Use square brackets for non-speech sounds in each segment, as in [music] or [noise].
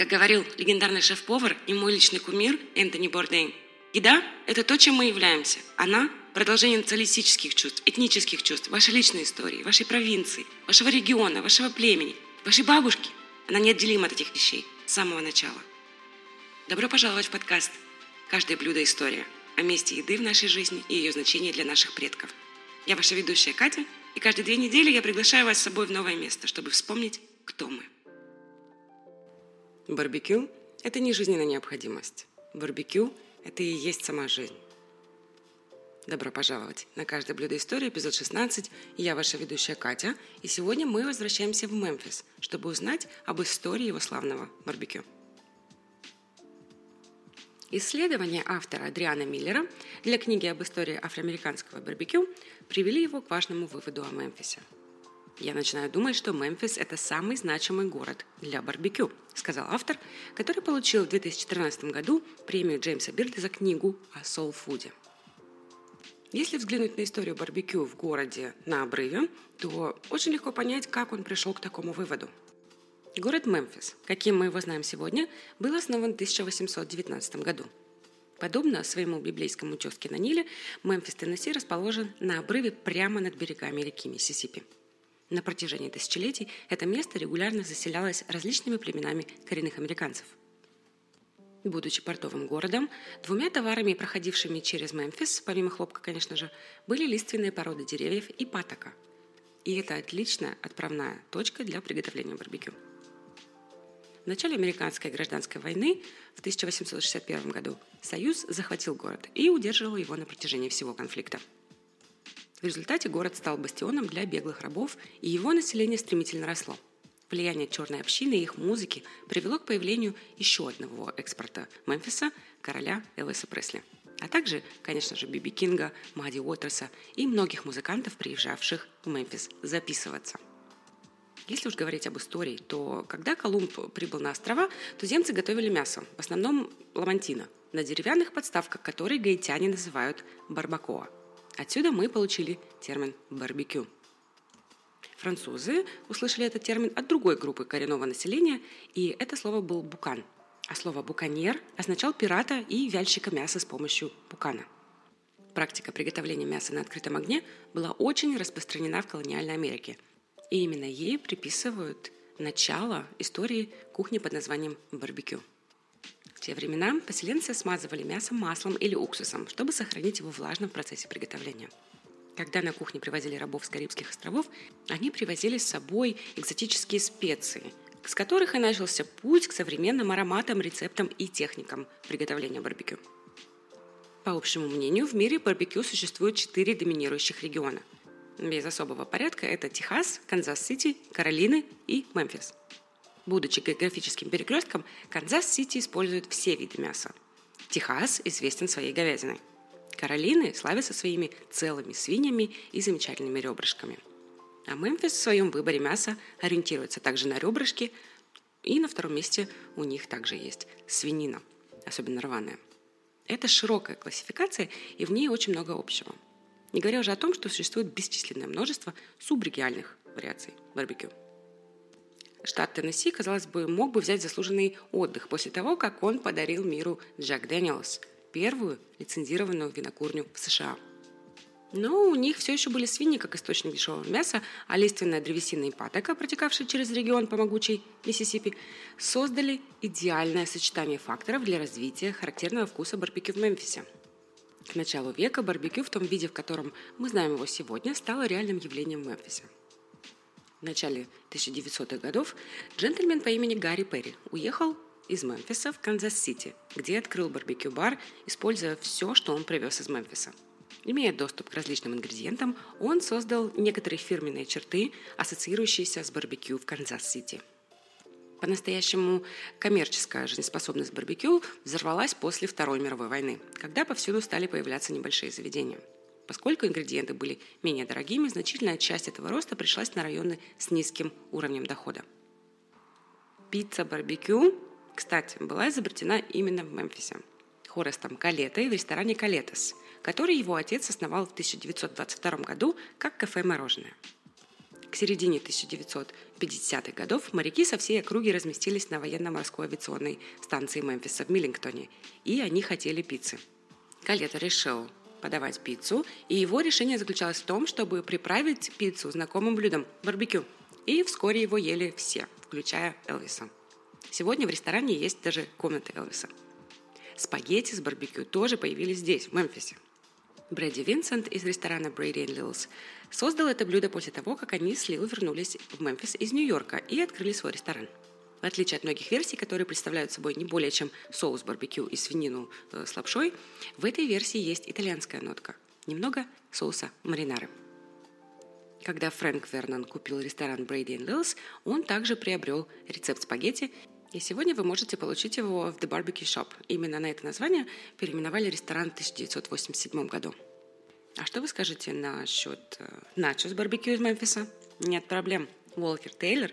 Как говорил легендарный шеф-повар и мой личный кумир Энтони Бордейн, еда – это то, чем мы являемся. Она – продолжение националистических чувств, этнических чувств, вашей личной истории, вашей провинции, вашего региона, вашего племени, вашей бабушки. Она неотделима от этих вещей с самого начала. Добро пожаловать в подкаст «Каждое блюдо – история» о месте еды в нашей жизни и ее значении для наших предков. Я ваша ведущая Катя, и каждые две недели я приглашаю вас с собой в новое место, чтобы вспомнить, кто мы. Барбекю – это не жизненная необходимость. Барбекю – это и есть сама жизнь. Добро пожаловать на «Каждое блюдо истории», эпизод 16. Я ваша ведущая Катя, и сегодня мы возвращаемся в Мемфис, чтобы узнать об истории его славного барбекю. Исследования автора Адриана Миллера для книги об истории афроамериканского барбекю привели его к важному выводу о Мемфисе – я начинаю думать, что Мемфис – это самый значимый город для барбекю, сказал автор, который получил в 2013 году премию Джеймса Бирда за книгу о соул-фуде. Если взглянуть на историю барбекю в городе на обрыве, то очень легко понять, как он пришел к такому выводу. Город Мемфис, каким мы его знаем сегодня, был основан в 1819 году. Подобно своему библейскому тезке на Ниле, Мемфис, Теннесси расположен на обрыве прямо над берегами реки Миссисипи – на протяжении тысячелетий это место регулярно заселялось различными племенами коренных американцев. Будучи портовым городом, двумя товарами, проходившими через Мемфис, помимо хлопка, конечно же, были лиственные породы деревьев и патока. И это отличная отправная точка для приготовления барбекю. В начале американской гражданской войны в 1861 году Союз захватил город и удерживал его на протяжении всего конфликта – в результате город стал бастионом для беглых рабов, и его население стремительно росло. Влияние черной общины и их музыки привело к появлению еще одного экспорта Мемфиса, короля Элвиса Пресли, а также, конечно же, Биби Кинга, Мадди Уотерса и многих музыкантов, приезжавших в Мемфис записываться. Если уж говорить об истории, то когда Колумб прибыл на острова, туземцы готовили мясо, в основном ламантино, на деревянных подставках, которые гаитяне называют барбакоа – Отсюда мы получили термин «барбекю». Французы услышали этот термин от другой группы коренного населения, и это слово был «букан». А слово «буканьер» означал пирата и вяльщика мяса с помощью букана. Практика приготовления мяса на открытом огне была очень распространена в колониальной Америке. И именно ей приписывают начало истории кухни под названием барбекю. В те времена поселенцы смазывали мясо маслом или уксусом, чтобы сохранить его влажным в процессе приготовления. Когда на кухне привозили рабов с Карибских островов, они привозили с собой экзотические специи, с которых и начался путь к современным ароматам, рецептам и техникам приготовления барбекю. По общему мнению, в мире барбекю существует четыре доминирующих региона. Без особого порядка это Техас, Канзас-Сити, Каролины и Мемфис. Будучи географическим перекрестком, Канзас-Сити использует все виды мяса. Техас известен своей говядиной. Каролины славятся своими целыми свиньями и замечательными ребрышками. А Мемфис в своем выборе мяса ориентируется также на ребрышки, и на втором месте у них также есть свинина, особенно рваная. Это широкая классификация, и в ней очень много общего. Не говоря уже о том, что существует бесчисленное множество субрегиальных вариаций барбекю. Штат Теннесси, казалось бы, мог бы взять заслуженный отдых после того, как он подарил миру Джек Дэниелс, первую лицензированную винокурню в США. Но у них все еще были свиньи как источник дешевого мяса, а лиственная древесина и патока, протекавшая через регион по могучей Миссисипи, создали идеальное сочетание факторов для развития характерного вкуса барбекю в Мемфисе. К началу века барбекю в том виде, в котором мы знаем его сегодня, стало реальным явлением в Мемфисе. В начале 1900-х годов джентльмен по имени Гарри Перри уехал из Мемфиса в Канзас-Сити, где открыл барбекю-бар, используя все, что он привез из Мемфиса. Имея доступ к различным ингредиентам, он создал некоторые фирменные черты, ассоциирующиеся с барбекю в Канзас-Сити. По-настоящему коммерческая жизнеспособность барбекю взорвалась после Второй мировой войны, когда повсюду стали появляться небольшие заведения – Поскольку ингредиенты были менее дорогими, значительная часть этого роста пришлась на районы с низким уровнем дохода. Пицца барбекю, кстати, была изобретена именно в Мемфисе. Хорестом Калетой в ресторане «Калетос», который его отец основал в 1922 году как кафе-мороженое. К середине 1950-х годов моряки со всей округи разместились на военно-морской авиационной станции Мемфиса в Миллингтоне, и они хотели пиццы. Калета решил подавать пиццу, и его решение заключалось в том, чтобы приправить пиццу знакомым блюдом – барбекю. И вскоре его ели все, включая Элвиса. Сегодня в ресторане есть даже комната Элвиса. Спагетти с барбекю тоже появились здесь, в Мемфисе. Брэди Винсент из ресторана Brady Lills создал это блюдо после того, как они с Лил вернулись в Мемфис из Нью-Йорка и открыли свой ресторан. В отличие от многих версий, которые представляют собой не более чем соус барбекю и свинину э, с лапшой, в этой версии есть итальянская нотка. Немного соуса маринары. Когда Фрэнк Вернон купил ресторан Brady Lills, он также приобрел рецепт спагетти, и сегодня вы можете получить его в The Barbecue Shop. Именно на это название переименовали ресторан в 1987 году. А что вы скажете насчет э, начо с барбекю из Мемфиса? Нет проблем. Уолкер Тейлор,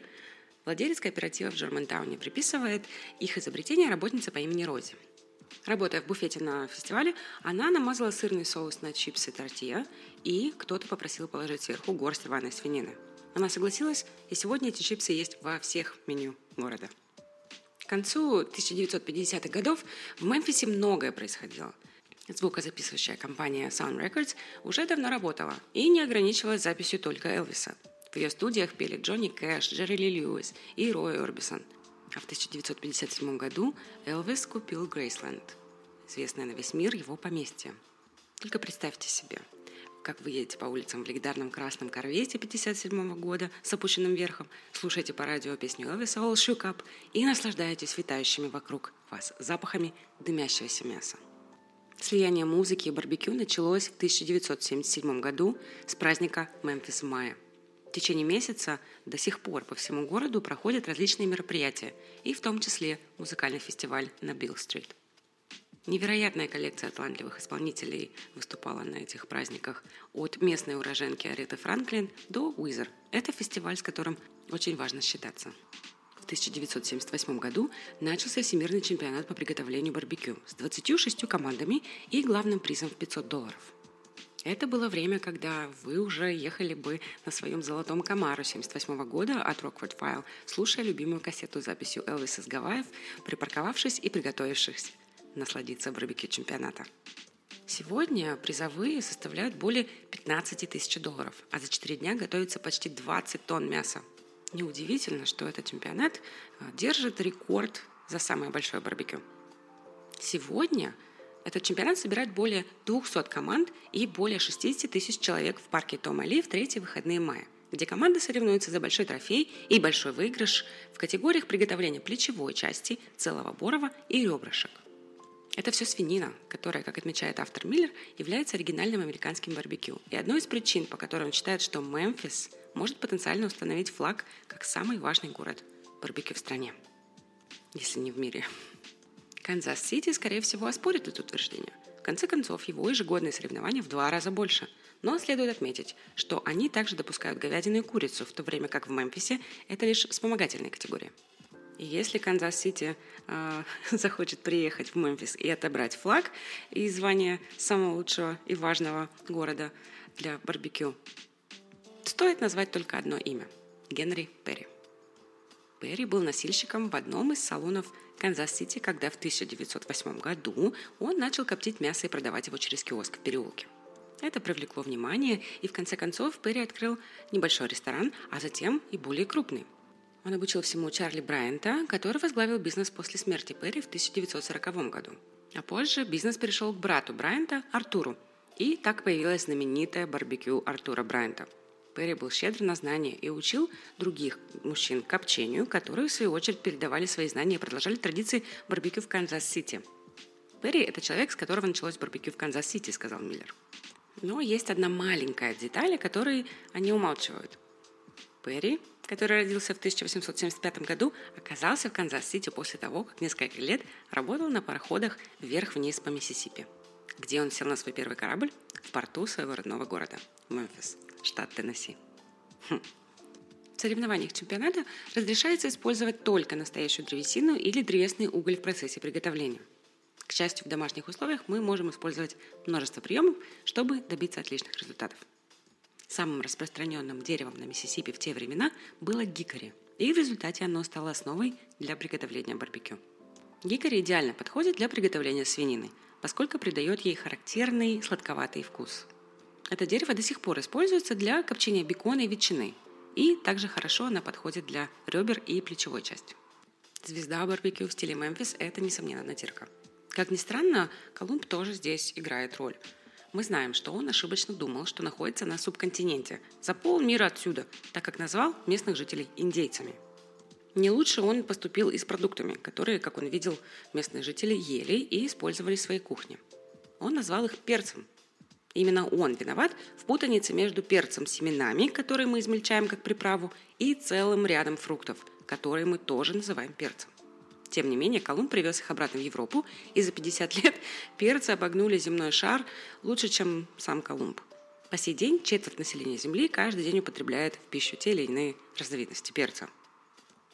владелец кооператива в Джермантауне, приписывает их изобретение работнице по имени Рози. Работая в буфете на фестивале, она намазала сырный соус на чипсы тортия, и кто-то попросил положить сверху горсть рваной свинины. Она согласилась, и сегодня эти чипсы есть во всех меню города. К концу 1950-х годов в Мемфисе многое происходило – Звукозаписывающая компания Sound Records уже давно работала и не ограничивалась записью только Элвиса. В ее студиях пели Джонни Кэш, Джерри Льюис и Рой Орбисон. А в 1957 году Элвис купил Грейсленд, известное на весь мир его поместье. Только представьте себе, как вы едете по улицам в легендарном красном корвете 57 года с опущенным верхом, слушаете по радио песню Элвиса «All Shook Up» и наслаждаетесь витающими вокруг вас запахами дымящегося мяса. Слияние музыки и барбекю началось в 1977 году с праздника Мемфис Майя. В течение месяца до сих пор по всему городу проходят различные мероприятия, и в том числе музыкальный фестиваль на Билл-стрит. Невероятная коллекция талантливых исполнителей выступала на этих праздниках. От местной уроженки Ареты Франклин до Уизер. Это фестиваль, с которым очень важно считаться. 1978 году начался Всемирный чемпионат по приготовлению барбекю с 26 командами и главным призом в 500 долларов. Это было время, когда вы уже ехали бы на своем золотом Камару 78 года от Rockford File, слушая любимую кассету с записью Элвиса с Гавайев, припарковавшись и приготовившись насладиться барбекю чемпионата. Сегодня призовые составляют более 15 тысяч долларов, а за 4 дня готовится почти 20 тонн мяса – Неудивительно, что этот чемпионат э, держит рекорд за самое большое барбекю. Сегодня этот чемпионат собирает более 200 команд и более 60 тысяч человек в парке Тома Ли в третьи выходные мая, где команды соревнуются за большой трофей и большой выигрыш в категориях приготовления плечевой части, целого борова и ребрышек. Это все свинина, которая, как отмечает автор Миллер, является оригинальным американским барбекю. И одной из причин, по которой он считает, что Мемфис может потенциально установить флаг как самый важный город барбекю в стране, если не в мире. Канзас-Сити, скорее всего, оспорит это утверждение. В конце концов, его ежегодные соревнования в два раза больше. Но следует отметить, что они также допускают говядину и курицу, в то время как в Мемфисе это лишь вспомогательные категории. И если Канзас-Сити э, [laughs] захочет приехать в Мемфис и отобрать флаг и звание самого лучшего и важного города для барбекю, Стоит назвать только одно имя – Генри Перри. Перри был носильщиком в одном из салонов Канзас-Сити, когда в 1908 году он начал коптить мясо и продавать его через киоск в переулке. Это привлекло внимание, и в конце концов Перри открыл небольшой ресторан, а затем и более крупный. Он обучил всему Чарли Брайанта, который возглавил бизнес после смерти Перри в 1940 году. А позже бизнес перешел к брату Брайанта, Артуру, и так появилась знаменитая барбекю Артура Брайанта – Перри был щедр на знания и учил других мужчин копчению, которые, в свою очередь, передавали свои знания и продолжали традиции барбекю в Канзас-Сити. Перри – это человек, с которого началось барбекю в Канзас-Сити, сказал Миллер. Но есть одна маленькая деталь, о которой они умалчивают. Перри, который родился в 1875 году, оказался в Канзас-Сити после того, как несколько лет работал на пароходах вверх-вниз по Миссисипи, где он сел на свой первый корабль в порту своего родного города – Мемфис штат Теннесси. Хм. В соревнованиях чемпионата разрешается использовать только настоящую древесину или древесный уголь в процессе приготовления. К счастью, в домашних условиях мы можем использовать множество приемов, чтобы добиться отличных результатов. Самым распространенным деревом на Миссисипи в те времена было гикори, и в результате оно стало основой для приготовления барбекю. Гикори идеально подходит для приготовления свинины, поскольку придает ей характерный сладковатый вкус. Это дерево до сих пор используется для копчения бекона и ветчины, и также хорошо она подходит для ребер и плечевой части. Звезда барбекю в стиле Мемфис – это, несомненно, натирка. Как ни странно, Колумб тоже здесь играет роль. Мы знаем, что он ошибочно думал, что находится на субконтиненте, за полмира отсюда, так как назвал местных жителей индейцами – не лучше он поступил и с продуктами, которые, как он видел, местные жители ели и использовали в своей кухне. Он назвал их перцем. Именно он виноват в путанице между перцем семенами, которые мы измельчаем как приправу, и целым рядом фруктов, которые мы тоже называем перцем. Тем не менее, Колумб привез их обратно в Европу, и за 50 лет перцы обогнули земной шар лучше, чем сам Колумб. По сей день четверть населения Земли каждый день употребляет в пищу те или иные разновидности перца.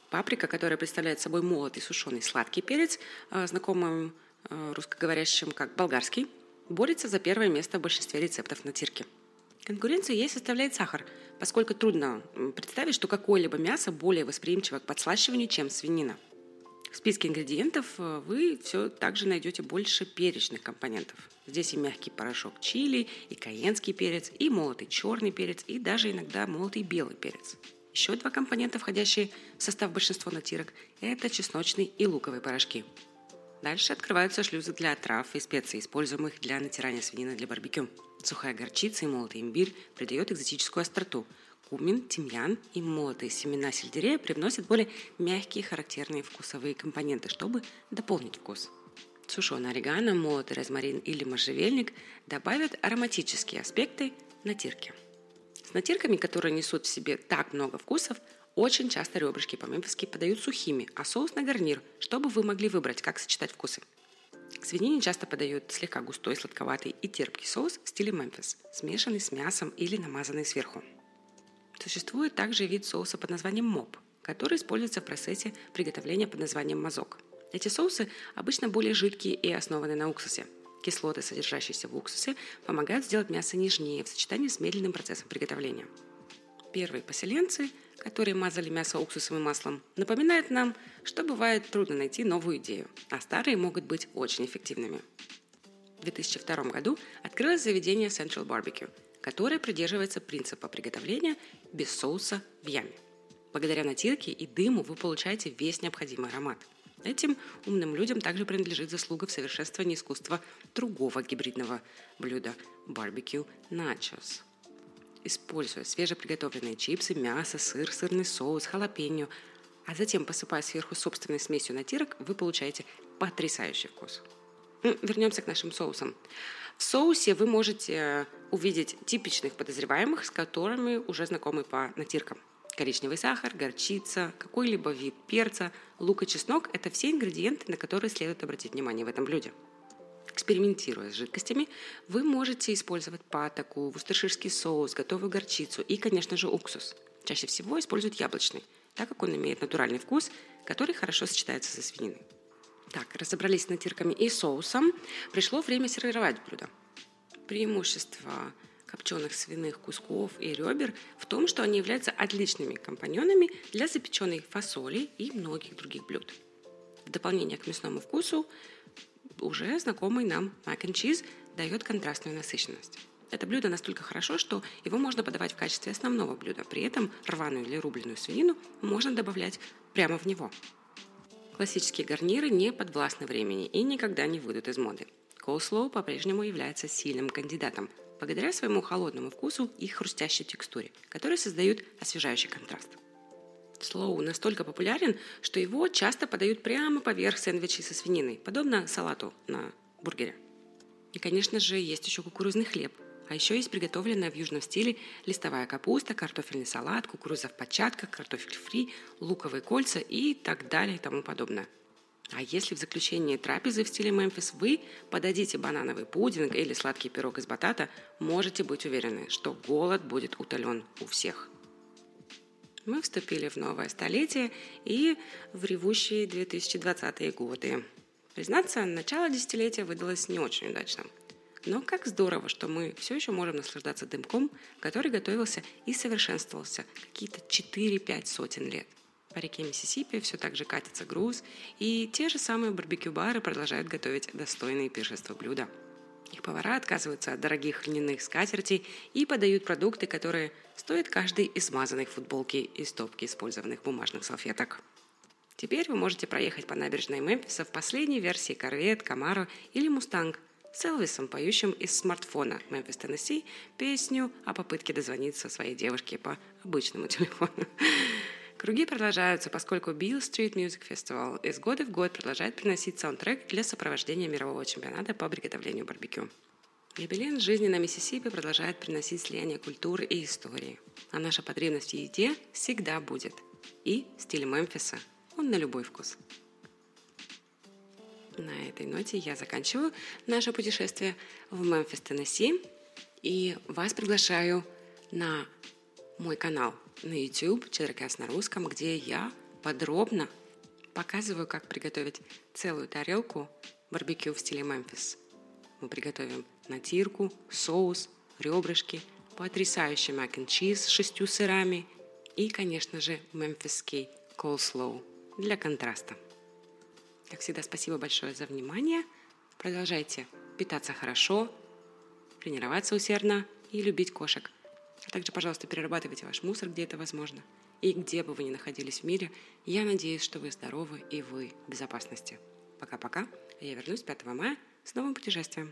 Паприка, которая представляет собой молотый сушеный сладкий перец, э, знакомым э, русскоговорящим как болгарский, борется за первое место в большинстве рецептов на тирке. Конкуренцию ей составляет сахар, поскольку трудно представить, что какое-либо мясо более восприимчиво к подслащиванию, чем свинина. В списке ингредиентов э, вы все также найдете больше перечных компонентов. Здесь и мягкий порошок чили, и каенский перец, и молотый черный перец, и даже иногда молотый белый перец. Еще два компонента, входящие в состав большинства натирок, это чесночный и луковые порошки. Дальше открываются шлюзы для трав и специй, используемых для натирания свинины для барбекю. Сухая горчица и молотый имбирь придает экзотическую остроту. Кумин, тимьян и молотые семена сельдерея привносят более мягкие характерные вкусовые компоненты, чтобы дополнить вкус. Сушеный орегано, молотый розмарин или можжевельник добавят ароматические аспекты натирки. С натирками, которые несут в себе так много вкусов, очень часто ребрышки по-мемфиски подают сухими, а соус на гарнир, чтобы вы могли выбрать, как сочетать вкусы. К свинине часто подают слегка густой, сладковатый и терпкий соус в стиле мемфис, смешанный с мясом или намазанный сверху. Существует также вид соуса под названием моп, который используется в процессе приготовления под названием мазок. Эти соусы обычно более жидкие и основаны на уксусе – Кислоты, содержащиеся в уксусе, помогают сделать мясо нежнее в сочетании с медленным процессом приготовления. Первые поселенцы, которые мазали мясо уксусом и маслом, напоминают нам, что бывает трудно найти новую идею, а старые могут быть очень эффективными. В 2002 году открылось заведение Central Barbecue, которое придерживается принципа приготовления без соуса в яме. Благодаря натирке и дыму вы получаете весь необходимый аромат – Этим умным людям также принадлежит заслуга в совершенствовании искусства другого гибридного блюда – барбекю начос. Используя свежеприготовленные чипсы, мясо, сыр, сырный соус, халапеньо, а затем посыпая сверху собственной смесью натирок, вы получаете потрясающий вкус. Вернемся к нашим соусам. В соусе вы можете увидеть типичных подозреваемых, с которыми уже знакомы по натиркам – Коричневый сахар, горчица, какой-либо вид перца, лук и чеснок – это все ингредиенты, на которые следует обратить внимание в этом блюде. Экспериментируя с жидкостями, вы можете использовать патоку, вустерширский соус, готовую горчицу и, конечно же, уксус. Чаще всего используют яблочный, так как он имеет натуральный вкус, который хорошо сочетается со свининой. Так, разобрались с натирками и соусом. Пришло время сервировать блюдо. Преимущество копченых свиных кусков и ребер в том, что они являются отличными компаньонами для запеченной фасоли и многих других блюд. В дополнение к мясному вкусу уже знакомый нам mac and cheese дает контрастную насыщенность. Это блюдо настолько хорошо, что его можно подавать в качестве основного блюда. При этом рваную или рубленую свинину можно добавлять прямо в него. Классические гарниры не подвластны времени и никогда не выйдут из моды. Коуслоу по-прежнему является сильным кандидатом – благодаря своему холодному вкусу и хрустящей текстуре, которые создают освежающий контраст. Слоу настолько популярен, что его часто подают прямо поверх сэндвичей со свининой, подобно салату на бургере. И, конечно же, есть еще кукурузный хлеб, а еще есть приготовленная в южном стиле листовая капуста, картофельный салат, кукуруза в початках, картофель фри, луковые кольца и так далее и тому подобное – а если в заключении трапезы в стиле Мемфис вы подадите банановый пудинг или сладкий пирог из батата, можете быть уверены, что голод будет утолен у всех. Мы вступили в новое столетие и в ревущие 2020-е годы. Признаться, начало десятилетия выдалось не очень удачным. Но как здорово, что мы все еще можем наслаждаться дымком, который готовился и совершенствовался какие-то 4-5 сотен лет. По реке Миссисипи все так же катится груз, и те же самые барбекю-бары продолжают готовить достойные пиршества блюда. Их повара отказываются от дорогих льняных скатертей и подают продукты, которые стоят каждой из смазанной футболки и стопки использованных бумажных салфеток. Теперь вы можете проехать по набережной Мемфиса в последней версии Корвет, Камаро или Мустанг с Элвисом, поющим из смартфона Мемфис, Теннесси, песню о попытке дозвониться своей девушке по обычному телефону. Круги продолжаются, поскольку Beale Street Music Festival из года в год продолжает приносить саундтрек для сопровождения мирового чемпионата по приготовлению барбекю. Юбилейн жизни на Миссисипи продолжает приносить слияние культуры и истории. А наша потребность в еде всегда будет. И стиль Мемфиса – он на любой вкус. На этой ноте я заканчиваю наше путешествие в Мемфис, Теннесси. И вас приглашаю на мой канал на YouTube «Четверкас на русском», где я подробно показываю, как приготовить целую тарелку барбекю в стиле Мемфис. Мы приготовим натирку, соус, ребрышки, потрясающий мак н чиз с шестью сырами и, конечно же, мемфисский coleslaw для контраста. Как всегда, спасибо большое за внимание. Продолжайте питаться хорошо, тренироваться усердно и любить кошек. Также, пожалуйста, перерабатывайте ваш мусор, где это возможно. И где бы вы ни находились в мире, я надеюсь, что вы здоровы и вы в безопасности. Пока-пока. Я вернусь 5 мая с новым путешествием.